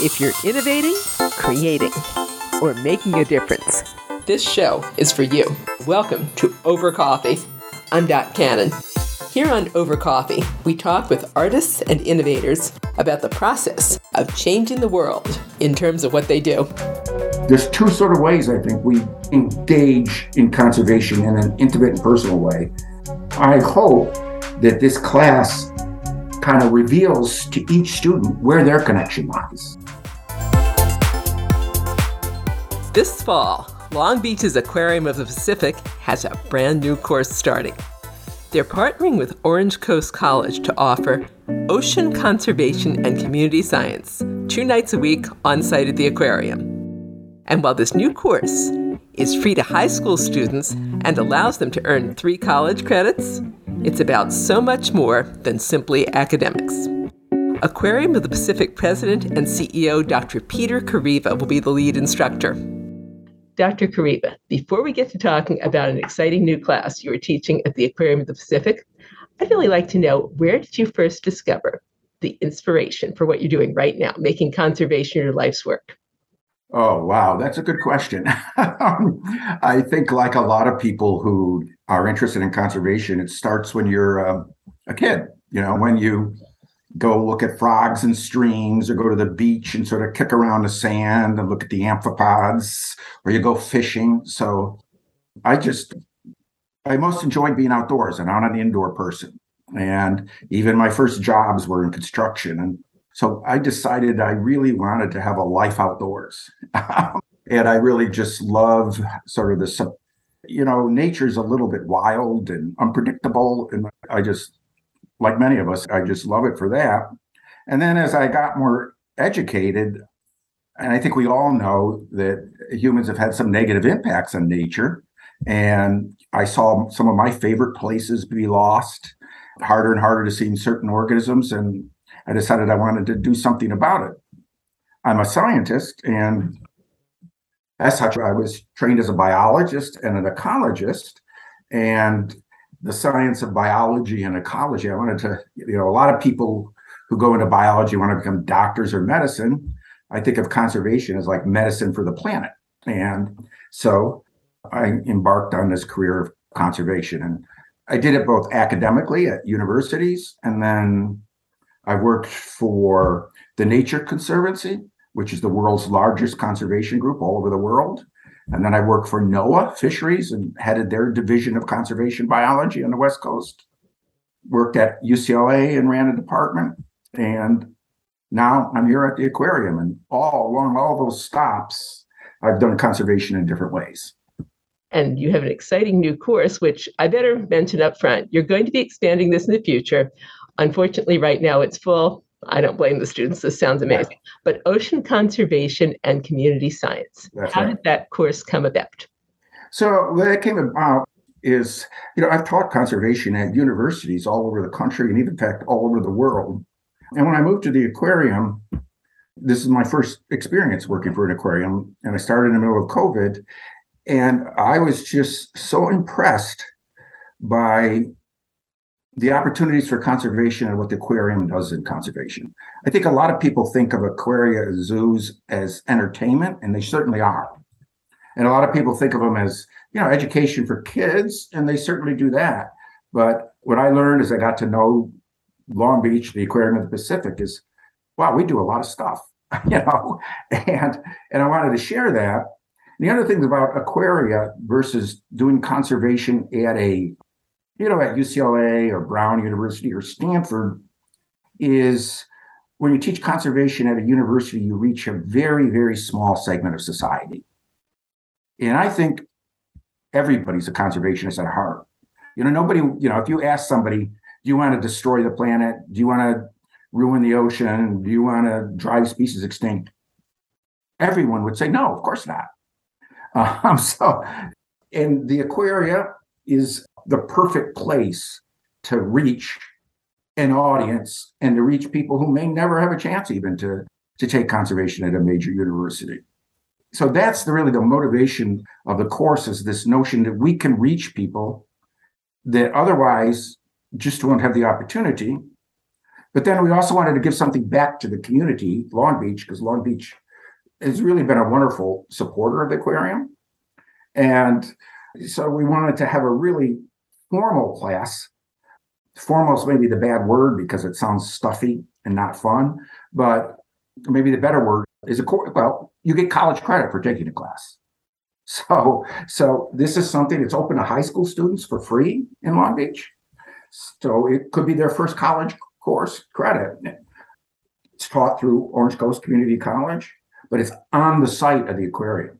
If you're innovating, creating, or making a difference, this show is for you. Welcome to Over Coffee. I'm Dot Cannon. Here on Over Coffee, we talk with artists and innovators about the process of changing the world in terms of what they do. There's two sort of ways I think we engage in conservation in an intimate and personal way. I hope that this class kind of reveals to each student where their connection lies. This fall, Long Beach's Aquarium of the Pacific has a brand new course starting. They're partnering with Orange Coast College to offer Ocean Conservation and Community Science two nights a week on site at the aquarium. And while this new course is free to high school students and allows them to earn three college credits, it's about so much more than simply academics. Aquarium of the Pacific President and CEO Dr. Peter Kareiva will be the lead instructor. Dr. Kareiva, before we get to talking about an exciting new class you are teaching at the Aquarium of the Pacific, I'd really like to know where did you first discover the inspiration for what you're doing right now, making conservation your life's work? Oh, wow. That's a good question. I think, like a lot of people who are interested in conservation, it starts when you're uh, a kid. You know, when you go look at frogs and streams or go to the beach and sort of kick around the sand and look at the amphipods or you go fishing. So I just, I most enjoyed being outdoors and I'm an indoor person. And even my first jobs were in construction. And so I decided I really wanted to have a life outdoors. and I really just love sort of the, you know, nature's a little bit wild and unpredictable. And I just, like many of us, I just love it for that. And then as I got more educated, and I think we all know that humans have had some negative impacts on nature. And I saw some of my favorite places be lost, harder and harder to see in certain organisms. And I decided I wanted to do something about it. I'm a scientist, and as such, I was trained as a biologist and an ecologist. And the science of biology and ecology, I wanted to, you know, a lot of people who go into biology want to become doctors or medicine. I think of conservation as like medicine for the planet. And so I embarked on this career of conservation. And I did it both academically at universities and then I worked for the Nature Conservancy, which is the world's largest conservation group all over the world. And then I worked for NOAA Fisheries and headed their division of conservation biology on the West Coast. Worked at UCLA and ran a department. And now I'm here at the aquarium. And all along all those stops, I've done conservation in different ways. And you have an exciting new course, which I better mention up front. You're going to be expanding this in the future. Unfortunately, right now it's full. I don't blame the students. This sounds amazing. Yeah. But ocean conservation and community science. That's How right. did that course come about? So, what it came about is, you know, I've taught conservation at universities all over the country and even, in fact, all over the world. And when I moved to the aquarium, this is my first experience working for an aquarium. And I started in the middle of COVID. And I was just so impressed by the opportunities for conservation and what the aquarium does in conservation. I think a lot of people think of aquaria zoos as entertainment, and they certainly are. And a lot of people think of them as, you know, education for kids, and they certainly do that. But what I learned as I got to know Long Beach, the Aquarium of the Pacific, is wow, we do a lot of stuff, you know, and and I wanted to share that. And the other things about aquaria versus doing conservation at a you know, at UCLA or Brown University or Stanford is when you teach conservation at a university, you reach a very, very small segment of society. And I think everybody's a conservationist at heart. You know, nobody, you know, if you ask somebody, do you want to destroy the planet? Do you want to ruin the ocean? Do you want to drive species extinct? Everyone would say, no, of course not. Um, so, and the aquaria is the perfect place to reach an audience and to reach people who may never have a chance even to, to take conservation at a major university. So that's the, really the motivation of the course is this notion that we can reach people that otherwise just won't have the opportunity But then we also wanted to give something back to the community, Long Beach, because Long Beach has really been a wonderful supporter of the aquarium. And so we wanted to have a really formal class. Formal is maybe the bad word because it sounds stuffy and not fun, but maybe the better word is a course. Well, you get college credit for taking a class. So, so this is something that's open to high school students for free in Long Beach. So it could be their first college course credit. It's taught through Orange Coast Community College, but it's on the site of the aquarium.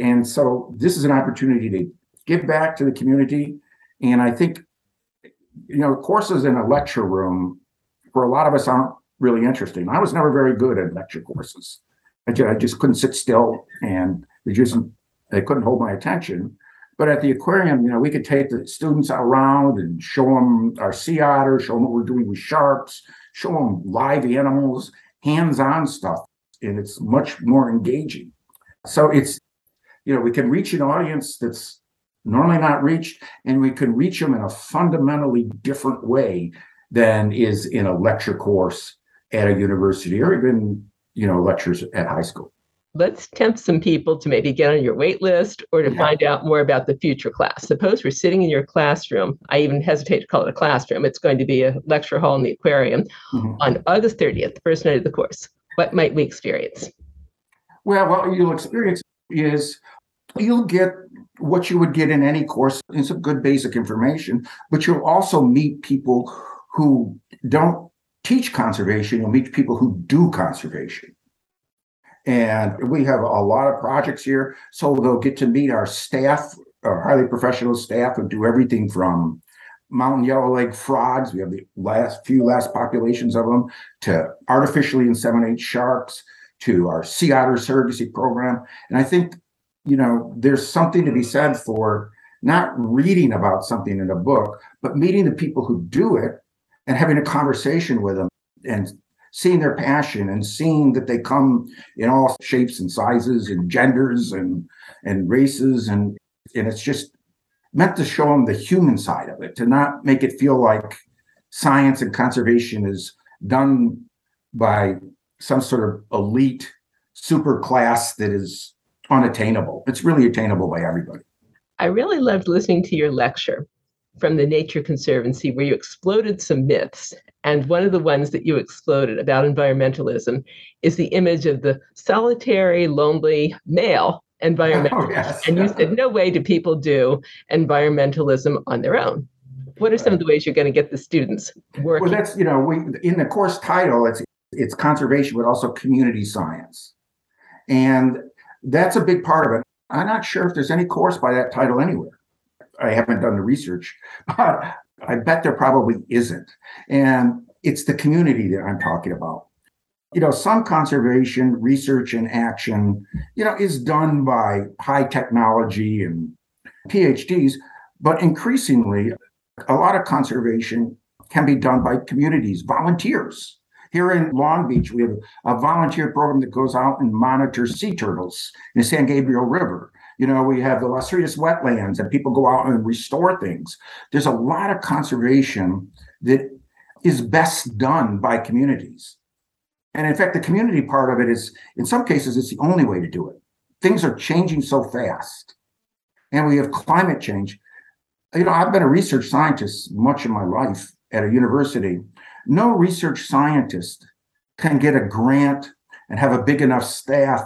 And so this is an opportunity to give back to the community. And I think, you know, courses in a lecture room for a lot of us aren't really interesting. I was never very good at lecture courses. I just, I just couldn't sit still and they just they couldn't hold my attention. But at the aquarium, you know, we could take the students around and show them our sea otter, show them what we're doing with sharks, show them live animals, hands-on stuff, and it's much more engaging. So it's, you know, we can reach an audience that's normally not reached, and we can reach them in a fundamentally different way than is in a lecture course at a university or even, you know, lectures at high school let's tempt some people to maybe get on your wait list or to yeah. find out more about the future class. Suppose we're sitting in your classroom. I even hesitate to call it a classroom. It's going to be a lecture hall in the aquarium mm-hmm. on August 30th, the first night of the course. What might we experience? Well, what you'll experience is you'll get what you would get in any course and some good basic information, but you'll also meet people who don't teach conservation. You'll meet people who do conservation. And we have a lot of projects here. So they'll get to meet our staff, our highly professional staff who do everything from mountain yellowleg frogs. We have the last few last populations of them to artificially inseminate sharks to our sea otter surrogacy program. And I think, you know, there's something to be said for not reading about something in a book, but meeting the people who do it and having a conversation with them and seeing their passion and seeing that they come in all shapes and sizes and genders and and races. And and it's just meant to show them the human side of it to not make it feel like science and conservation is done by some sort of elite super class that is unattainable it's really attainable by everybody i really loved listening to your lecture from the Nature Conservancy where you exploded some myths. And one of the ones that you exploded about environmentalism is the image of the solitary, lonely male environmentalist. Oh, yes. And you said, no way do people do environmentalism on their own. What are some of the ways you're going to get the students working? Well, that's, you know, we, in the course title, it's, it's conservation, but also community science. And that's a big part of it. I'm not sure if there's any course by that title anywhere. I haven't done the research, but I bet there probably isn't. And it's the community that I'm talking about. You know, some conservation research and action, you know, is done by high technology and PhDs, but increasingly, a lot of conservation can be done by communities, volunteers. Here in Long Beach, we have a volunteer program that goes out and monitors sea turtles in the San Gabriel River. You know, we have the Las Rias wetlands and people go out and restore things. There's a lot of conservation that is best done by communities. And in fact, the community part of it is, in some cases, it's the only way to do it. Things are changing so fast. And we have climate change. You know, I've been a research scientist much of my life at a university. No research scientist can get a grant and have a big enough staff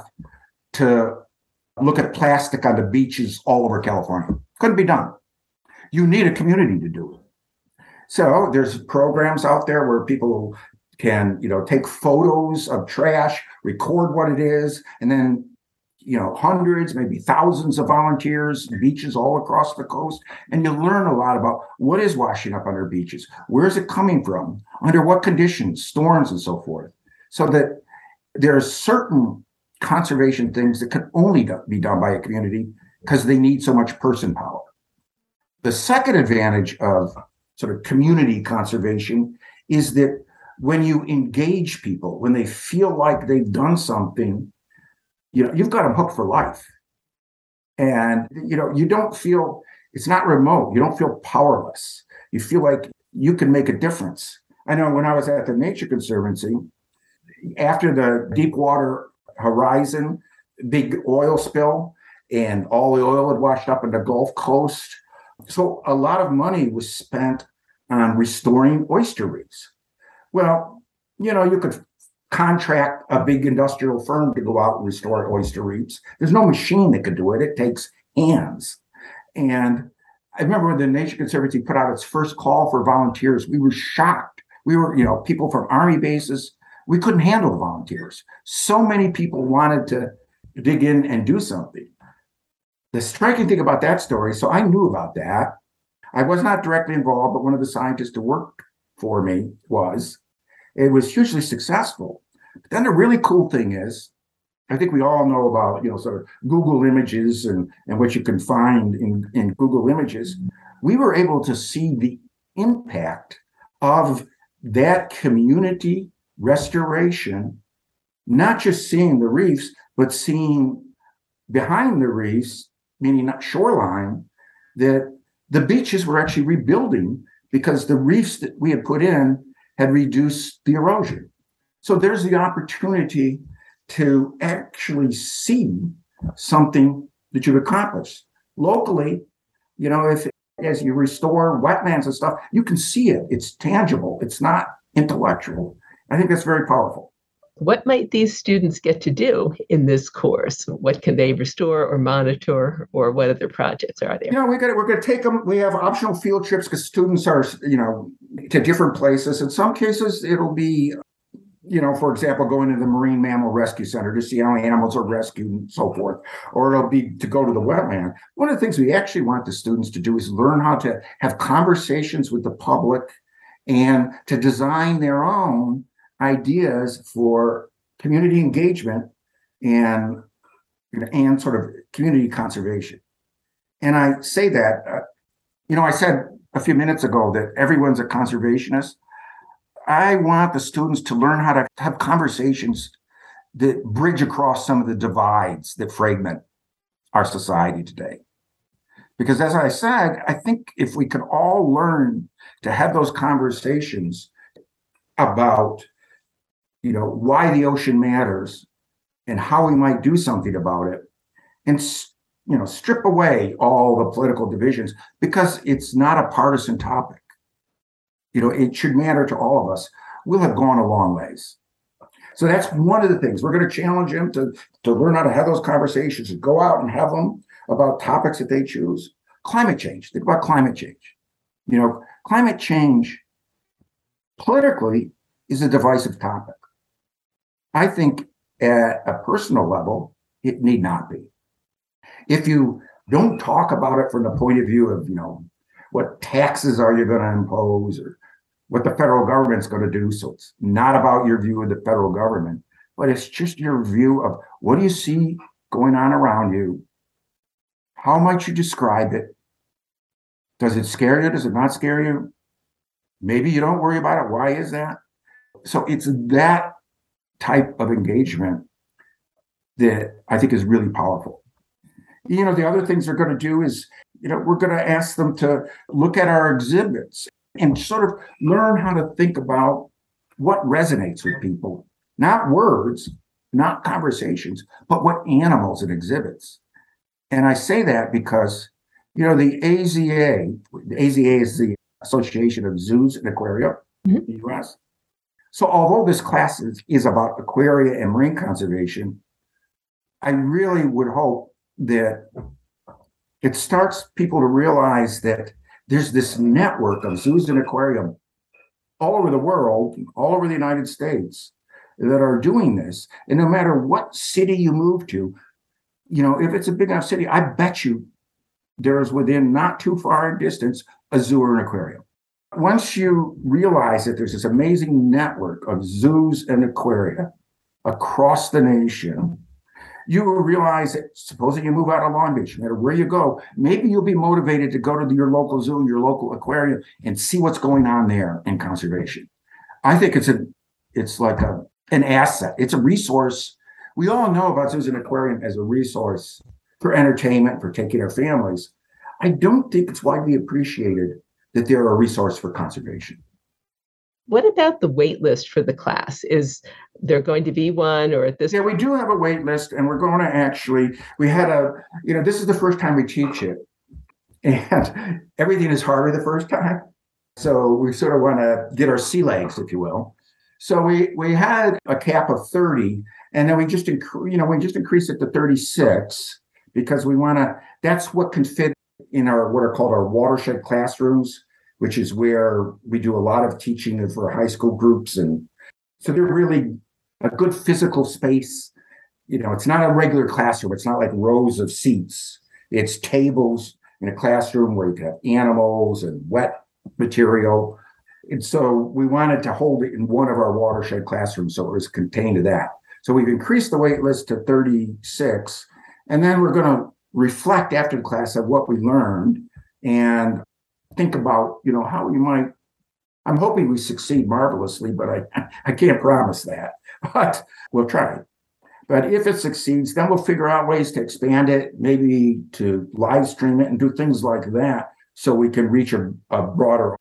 to look at plastic on the beaches all over California. Couldn't be done. You need a community to do it. So there's programs out there where people can, you know, take photos of trash, record what it is, and then, you know, hundreds, maybe thousands of volunteers, beaches all across the coast, and you learn a lot about what is washing up on our beaches, where is it coming from, under what conditions, storms, and so forth. So that there are certain conservation things that can only be done by a community because they need so much person power. The second advantage of sort of community conservation is that when you engage people, when they feel like they've done something, you know, you've got them hooked for life. And you know, you don't feel it's not remote. You don't feel powerless. You feel like you can make a difference. I know when I was at the Nature Conservancy, after the Deepwater Horizon big oil spill and all the oil had washed up in the Gulf Coast. So a lot of money was spent on restoring oyster reefs. Well, you know, you could contract a big industrial firm to go out and restore oyster reefs. There's no machine that could do it. It takes hands. And I remember when the Nature Conservancy put out its first call for volunteers, we were shocked. We were, you know, people from army bases, we couldn't handle the volunteers. So many people wanted to dig in and do something. The striking thing about that story, so I knew about that. I was not directly involved, but one of the scientists who worked for me was. It was hugely successful. But then the really cool thing is, I think we all know about, you know, sort of Google images and, and what you can find in, in Google images. We were able to see the impact of that community restoration, not just seeing the reefs, but seeing behind the reefs, meaning not shoreline, that the beaches were actually rebuilding because the reefs that we had put in had reduced the erosion. So there's the opportunity to actually see something that you've accomplished locally. You know, if as you restore wetlands and stuff, you can see it. It's tangible. It's not intellectual. I think that's very powerful. What might these students get to do in this course? What can they restore or monitor, or what other projects are there? You know, we got we're going to take them. We have optional field trips because students are, you know, to different places. In some cases, it'll be, you know, for example, going to the Marine Mammal Rescue Center to see how animals are rescued and so forth, or it'll be to go to the wetland. One of the things we actually want the students to do is learn how to have conversations with the public and to design their own ideas for community engagement and and sort of community conservation. And I say that, uh, you know, I said a few minutes ago that everyone's a conservationist. I want the students to learn how to have conversations that bridge across some of the divides that fragment our society today. Because as I said, I think if we could all learn to have those conversations about you know why the ocean matters and how we might do something about it and you know strip away all the political divisions because it's not a partisan topic. You know it should matter to all of us. We'll have gone a long ways. So that's one of the things. We're going to challenge them to to learn how to have those conversations and go out and have them about topics that they choose. Climate change. Think about climate change. You know climate change politically is a divisive topic I think at a personal level, it need not be. If you don't talk about it from the point of view of, you know, what taxes are you going to impose or what the federal government's going to do. So it's not about your view of the federal government, but it's just your view of what do you see going on around you? How might you describe it? Does it scare you? Does it not scare you? Maybe you don't worry about it. Why is that? So it's that type of engagement that I think is really powerful. You know, the other things they're going to do is, you know, we're going to ask them to look at our exhibits and sort of learn how to think about what resonates with people, not words, not conversations, but what animals it exhibits. And I say that because, you know, the AZA, the AZA is the Association of Zoos and Aquaria mm-hmm. in the US. So, although this class is, is about aquaria and marine conservation, I really would hope that it starts people to realize that there's this network of zoos and aquarium all over the world, all over the United States, that are doing this. And no matter what city you move to, you know, if it's a big enough city, I bet you there's within not too far a distance a zoo or an aquarium once you realize that there's this amazing network of zoos and aquaria across the nation, you will realize that supposing you move out of Long Beach, no matter where you go, maybe you'll be motivated to go to your local zoo, your local aquarium, and see what's going on there in conservation. I think it's a it's like a an asset. It's a resource. We all know about zoos and aquarium as a resource for entertainment, for taking our families. I don't think it's widely appreciated that they're a resource for conservation. What about the wait list for the class? Is there going to be one or at this Yeah, we do have a wait list and we're going to actually we had a you know, this is the first time we teach it. And everything is harder the first time. So we sort of want to get our sea legs, if you will. So we we had a cap of 30 and then we just inc- you know, we just increased it to 36 because we want to that's what can fit in our what are called our watershed classrooms which is where we do a lot of teaching for high school groups. And so they're really a good physical space. You know, it's not a regular classroom, it's not like rows of seats, it's tables in a classroom where you can have animals and wet material. And so we wanted to hold it in one of our watershed classrooms so it was contained to that. So we've increased the wait list to 36. And then we're going to reflect after the class of what we learned and think about, you know, how you might. I'm hoping we succeed marvelously, but I, I can't promise that. But we'll try. But if it succeeds, then we'll figure out ways to expand it, maybe to live stream it and do things like that so we can reach a, a broader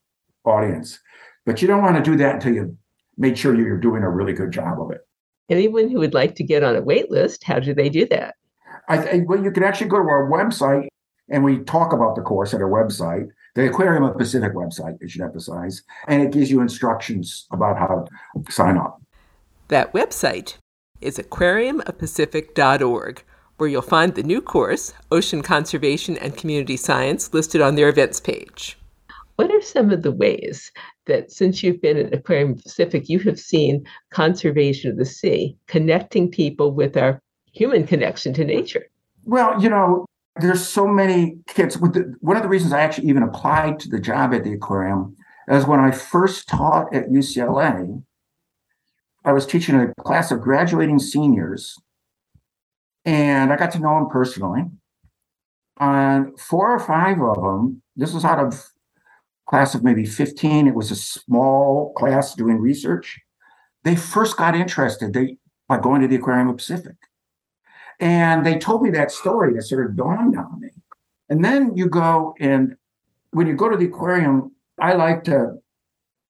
audience. But you don't want to do that until you make sure you're doing a really good job of it. Anyone who would like to get on a wait list, how do they do that? I, well, you can actually go to our website and we talk about the course at our website the Aquarium of Pacific website, I should emphasize, and it gives you instructions about how to sign up. That website is aquariumofpacific.org, where you'll find the new course, Ocean Conservation and Community Science, listed on their events page. What are some of the ways that since you've been at Aquarium Pacific, you have seen conservation of the sea, connecting people with our human connection to nature? Well, you know, there's so many kids. One of the reasons I actually even applied to the job at the aquarium is when I first taught at UCLA, I was teaching a class of graduating seniors, and I got to know them personally. And four or five of them, this was out of class of maybe 15. It was a small class doing research. They first got interested they, by going to the Aquarium of Pacific. And they told me that story that sort of dawned on me. And then you go and when you go to the aquarium, I like to,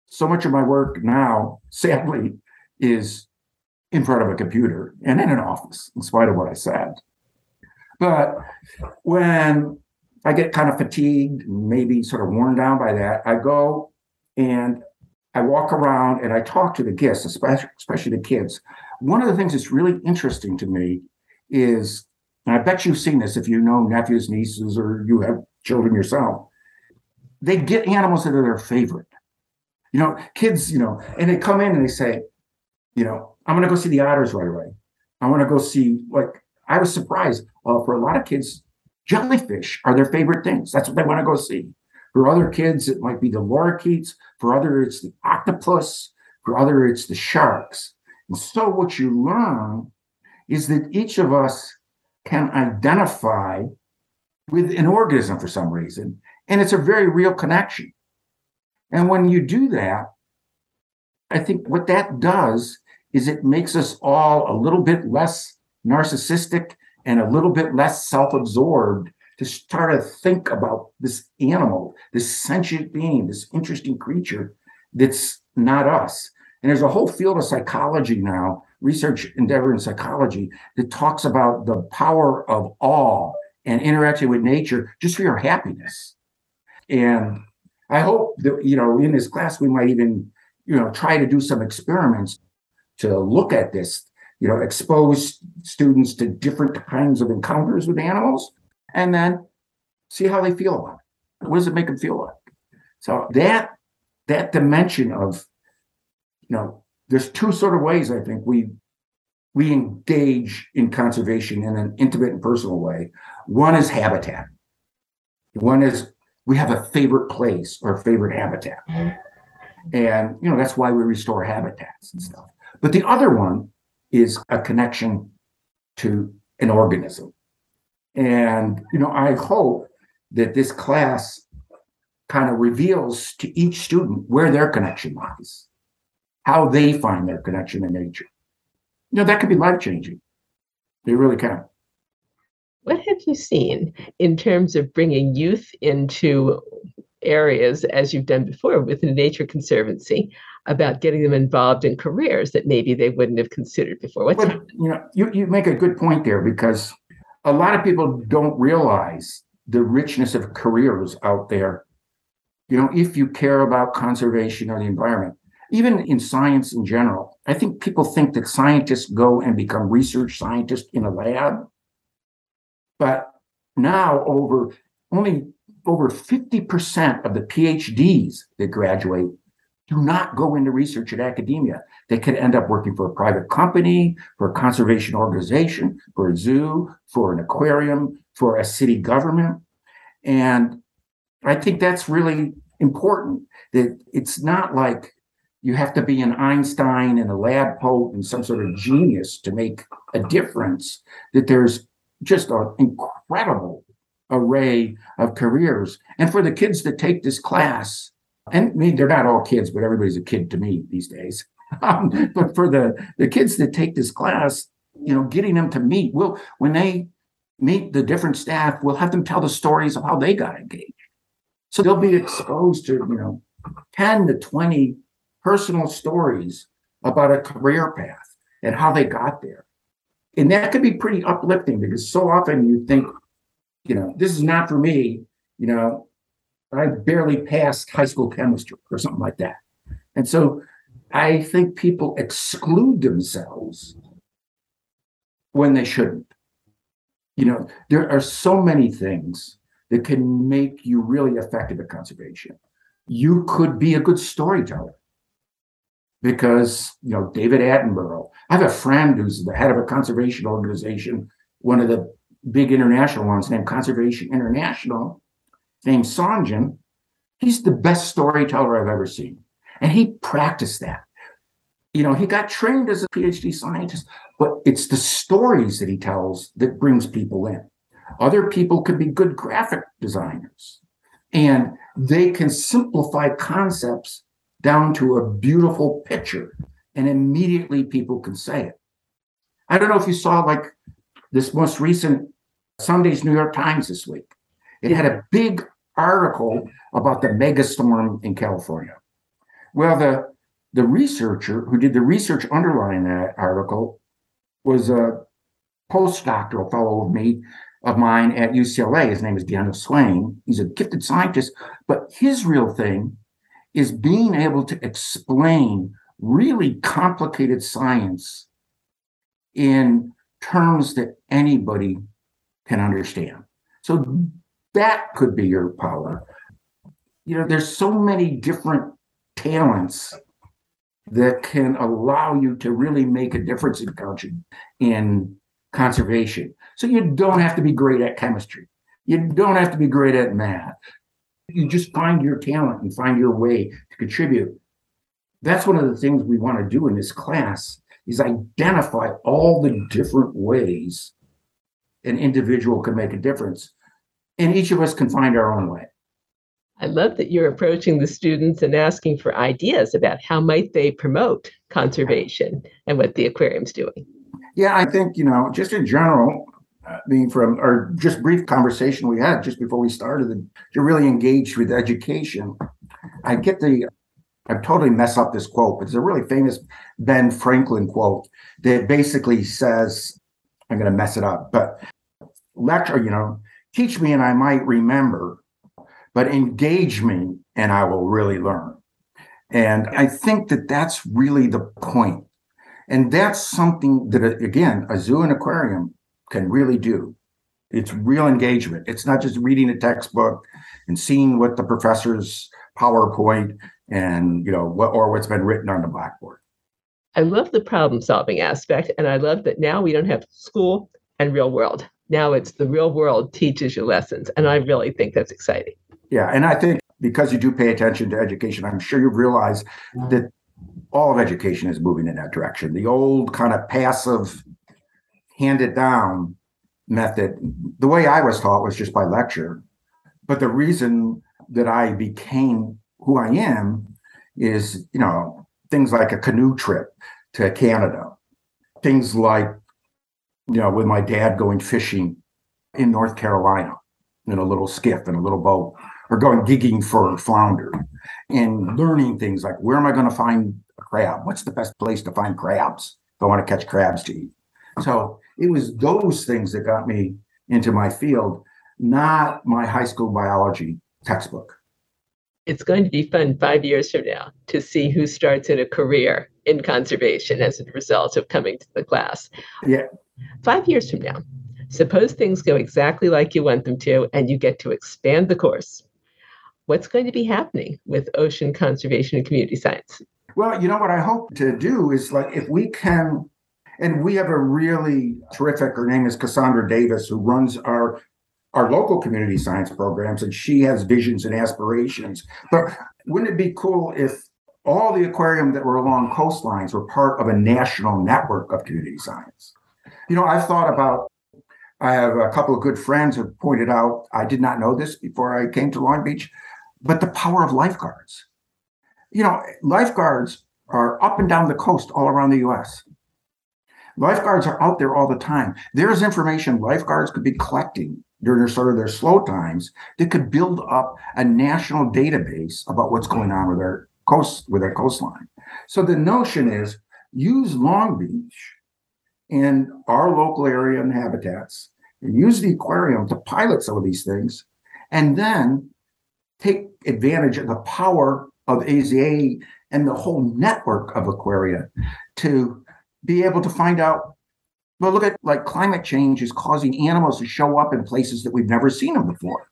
so much of my work now, sadly, is in front of a computer and in an office, in spite of what I said. But when I get kind of fatigued, maybe sort of worn down by that, I go and I walk around and I talk to the guests, especially, especially the kids. One of the things that's really interesting to me is, and I bet you've seen this if you know nephews, nieces, or you have children yourself, they get animals that are their favorite. You know, kids, you know, and they come in and they say, you know, I'm going to go see the otters right away. I want to go see, like, I was surprised. Uh, for a lot of kids, jellyfish are their favorite things. That's what they want to go see. For other kids, it might be the lorikeets. For other, it's the octopus. For other, it's the sharks. And so what you learn is that each of us can identify with an organism for some reason. And it's a very real connection. And when you do that, I think what that does is it makes us all a little bit less narcissistic and a little bit less self absorbed to start to think about this animal, this sentient being, this interesting creature that's not us. And there's a whole field of psychology now research endeavor in psychology that talks about the power of awe and interacting with nature just for your happiness. And I hope that, you know, in this class, we might even, you know, try to do some experiments to look at this, you know, expose students to different kinds of encounters with animals and then see how they feel about it. What does it make them feel like? So that that dimension of, you know, there's two sort of ways I think we we engage in conservation in an intimate and personal way. One is habitat. One is we have a favorite place or favorite habitat. Mm-hmm. And you know, that's why we restore habitats and stuff. But the other one is a connection to an organism. And you know, I hope that this class kind of reveals to each student where their connection lies how they find their connection to nature. You know, that could be life changing. They really can. What have you seen in terms of bringing youth into areas, as you've done before with the Nature Conservancy, about getting them involved in careers that maybe they wouldn't have considered before. What's but, you know, you, you make a good point there because a lot of people don't realize the richness of careers out there. You know, if you care about conservation or the environment, even in science in general, I think people think that scientists go and become research scientists in a lab. But now over only over 50% of the PhDs that graduate do not go into research at academia. They could end up working for a private company, for a conservation organization, for a zoo, for an aquarium, for a city government. And I think that's really important that it's not like you have to be an Einstein and a lab coat and some sort of genius to make a difference, that there's just an incredible array of careers. And for the kids that take this class, and I mean, they're not all kids, but everybody's a kid to me these days. Um, but for the, the kids that take this class, you know, getting them to meet, we'll, when they meet the different staff, we'll have them tell the stories of how they got engaged. So they'll be exposed to, you know, 10 to 20 personal stories about a career path and how they got there. And that could be pretty uplifting because so often you think, you know, this is not for me, you know, I barely passed high school chemistry or something like that. And so I think people exclude themselves when they shouldn't. You know, there are so many things that can make you really effective at conservation. You could be a good storyteller because, you know, David Attenborough. I have a friend who's the head of a conservation organization, one of the big international ones named Conservation International, named Sanjayan. He's the best storyteller I've ever seen. And he practiced that. You know, he got trained as a PhD scientist, but it's the stories that he tells that brings people in. Other people could be good graphic designers and they can simplify concepts down to a beautiful picture and immediately people can say it. I don't know if you saw like this most recent Sunday's New York Times this week. It had a big article about the megastorm in California. Well, the the researcher who did the research underlying that article was a postdoctoral fellow of me of mine at UCLA. His name is Daniel Swain. He's a gifted scientist, but his real thing is being able to explain really complicated science in terms that anybody can understand. So that could be your power. You know, there's so many different talents that can allow you to really make a difference in coaching in conservation. So you don't have to be great at chemistry. You don't have to be great at math. You just find your talent and find your way to contribute. That's one of the things we want to do in this class is identify all the different ways an individual can make a difference. And each of us can find our own way. I love that you're approaching the students and asking for ideas about how might they promote conservation and what the aquarium's doing. Yeah, I think, you know, just in general, Mean, from our just brief conversation we had just before we started, you're really engaged with education. I get the, I totally mess up this quote, but it's a really famous Ben Franklin quote that basically says, I'm going to mess it up, but lecture, you know, teach me and I might remember, but engage me and I will really learn. And I think that that's really the point. And that's something that, again, a zoo and aquarium can really do. It's real engagement. It's not just reading a textbook and seeing what the professor's PowerPoint and, you know, what, or what's been written on the blackboard. I love the problem solving aspect. And I love that now we don't have school and real world. Now it's the real world teaches you lessons. And I really think that's exciting. Yeah, and I think because you do pay attention to education, I'm sure you've realized that all of education is moving in that direction. The old kind of passive, hand it down method, the way I was taught was just by lecture. But the reason that I became who I am is, you know, things like a canoe trip to Canada, things like, you know, with my dad going fishing in North Carolina in a little skiff and a little boat or going gigging for flounder and learning things like where am I going to find a crab? What's the best place to find crabs if I want to catch crabs to eat? So it was those things that got me into my field, not my high school biology textbook. It's going to be fun five years from now to see who starts in a career in conservation as a result of coming to the class. Yeah. Five years from now, suppose things go exactly like you want them to, and you get to expand the course. What's going to be happening with ocean conservation and community science? Well, you know what I hope to do is like if we can and we have a really terrific, her name is Cassandra Davis, who runs our our local community science programs, and she has visions and aspirations. But wouldn't it be cool if all the aquarium that were along coastlines were part of a national network of community science? You know, I've thought about I have a couple of good friends who pointed out, I did not know this before I came to Long Beach, but the power of lifeguards. You know, lifeguards are up and down the coast all around the US. Lifeguards are out there all the time. There's information lifeguards could be collecting during their sort of their slow times that could build up a national database about what's going on with their coast with their coastline. So the notion is use Long Beach and our local area and habitats and use the aquarium to pilot some of these things and then take advantage of the power of AZA and the whole network of aquaria to be able to find out. Well look at like climate change is causing animals to show up in places that we've never seen them before.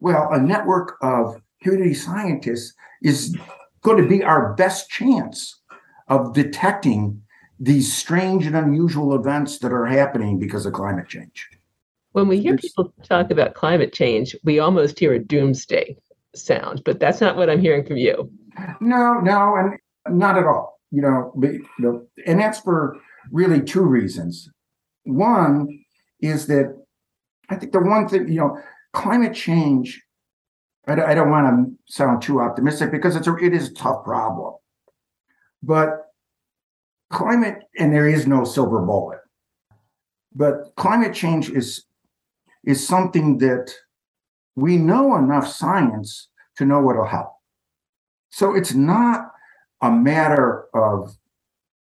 Well a network of community scientists is going to be our best chance of detecting these strange and unusual events that are happening because of climate change. When we hear people talk about climate change we almost hear a doomsday sound but that's not what i'm hearing from you. No no and not at all you know, and that's for really two reasons. One is that I think the one thing, you know, climate change. I, I don't want to sound too optimistic because it's a, it is a tough problem, but climate and there is no silver bullet. But climate change is is something that we know enough science to know what'll help. So it's not a matter of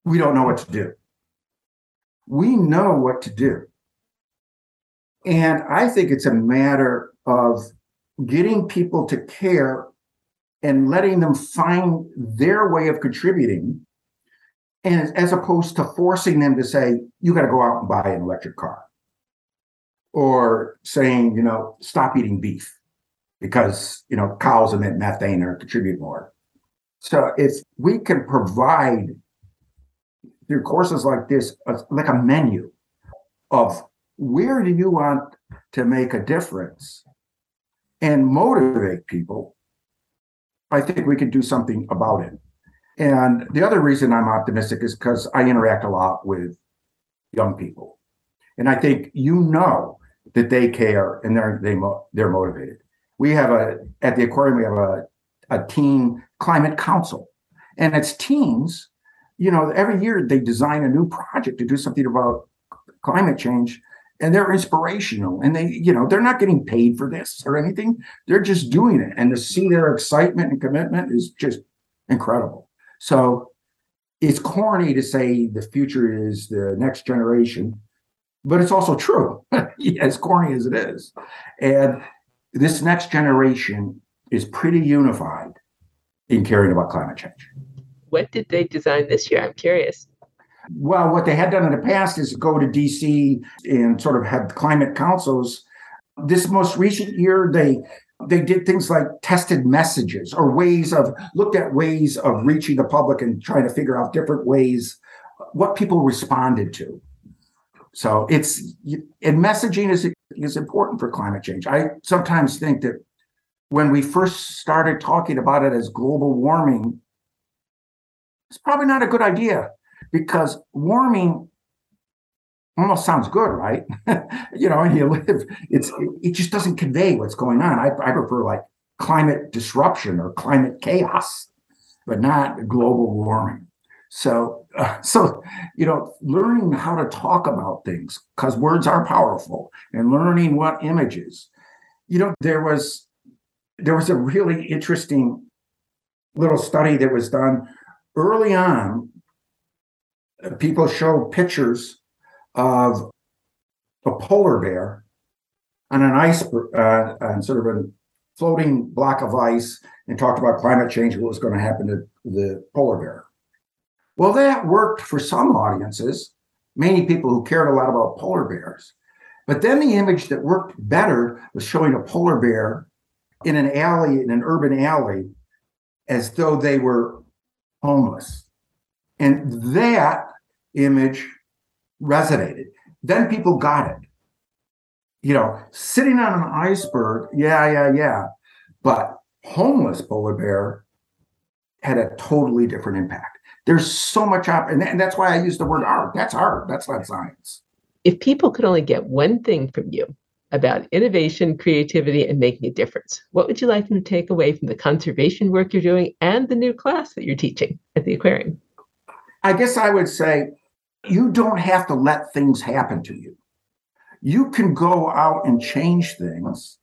we don't know what to do. We know what to do. And I think it's a matter of getting people to care and letting them find their way of contributing and as opposed to forcing them to say you got to go out and buy an electric car or saying you know stop eating beef because you know cows emit methane or contribute more so if we can provide through courses like this, uh, like a menu of where do you want to make a difference and motivate people, I think we can do something about it. And the other reason I'm optimistic is because I interact a lot with young people. And I think you know that they care and they're they they're motivated. We have a at the aquarium we have a a teen climate council. And it's teens, you know, every year they design a new project to do something about climate change and they're inspirational and they you know they're not getting paid for this or anything. They're just doing it and to see their excitement and commitment is just incredible. So it's corny to say the future is the next generation but it's also true. As corny as it is. And this next generation is pretty unified in caring about climate change. What did they design this year? I'm curious. Well, what they had done in the past is go to DC and sort of have climate councils. This most recent year, they they did things like tested messages or ways of looked at ways of reaching the public and trying to figure out different ways what people responded to. So it's and messaging is is important for climate change. I sometimes think that when we first started talking about it as global warming, it's probably not a good idea because warming almost sounds good, right? you know, and you live, it's it just doesn't convey what's going on. I, I prefer like climate disruption or climate chaos, but not global warming. So, uh, so you know, learning how to talk about things because words are powerful, and learning what images. You know, there was there was a really interesting little study that was done early on. People showed pictures of a polar bear on an ice, uh, on sort of a floating block of ice, and talked about climate change, what was going to happen to the polar bear. Well, that worked for some audiences, many people who cared a lot about polar bears. But then the image that worked better was showing a polar bear in an alley, in an urban alley, as though they were homeless. And that image resonated. Then people got it. You know, sitting on an iceberg, yeah, yeah, yeah. But homeless polar bear had a totally different impact. There's so much up, and, and that's why I use the word art. That's art. That's not science. If people could only get one thing from you about innovation, creativity, and making a difference, what would you like them to take away from the conservation work you're doing and the new class that you're teaching at the aquarium? I guess I would say you don't have to let things happen to you. You can go out and change things.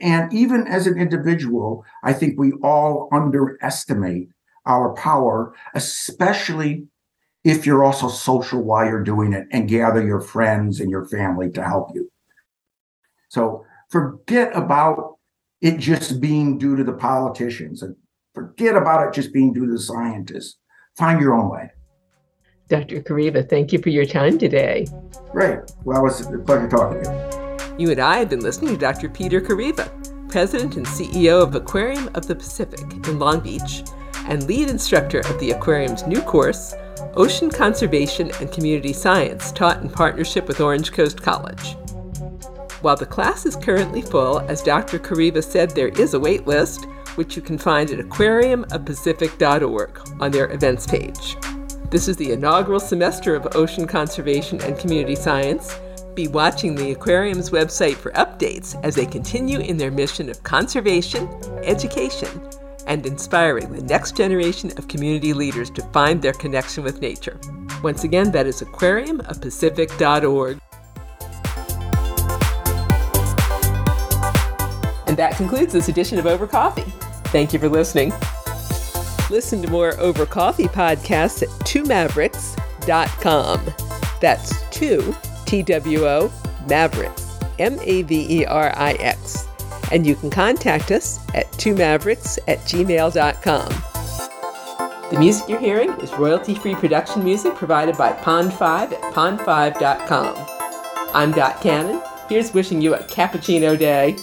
And even as an individual, I think we all underestimate our power, especially if you're also social while you're doing it and gather your friends and your family to help you. So forget about it just being due to the politicians and forget about it just being due to the scientists. Find your own way. Dr. Kareiva, thank you for your time today. Great. Well, it was a pleasure talking to you. You and I have been listening to Dr. Peter Kareiva, President and CEO of Aquarium of the Pacific in Long Beach and lead instructor of the aquarium's new course, Ocean Conservation and Community Science, taught in partnership with Orange Coast College. While the class is currently full, as Dr. Kareiva said, there is a wait list, which you can find at aquariumofpacific.org on their events page. This is the inaugural semester of Ocean Conservation and Community Science. Be watching the aquarium's website for updates as they continue in their mission of conservation, education, and inspiring the next generation of community leaders to find their connection with nature. Once again, that is aquariumofpacific.org. And that concludes this edition of Over Coffee. Thank you for listening. Listen to more Over Coffee podcasts at twomaverix.com. That's two, T W O, Mavericks, M A V E R I X. And you can contact us at twomaverix at gmail.com. The music you're hearing is royalty free production music provided by Pond5 at pond5.com. I'm Dot Cannon. Here's wishing you a cappuccino day.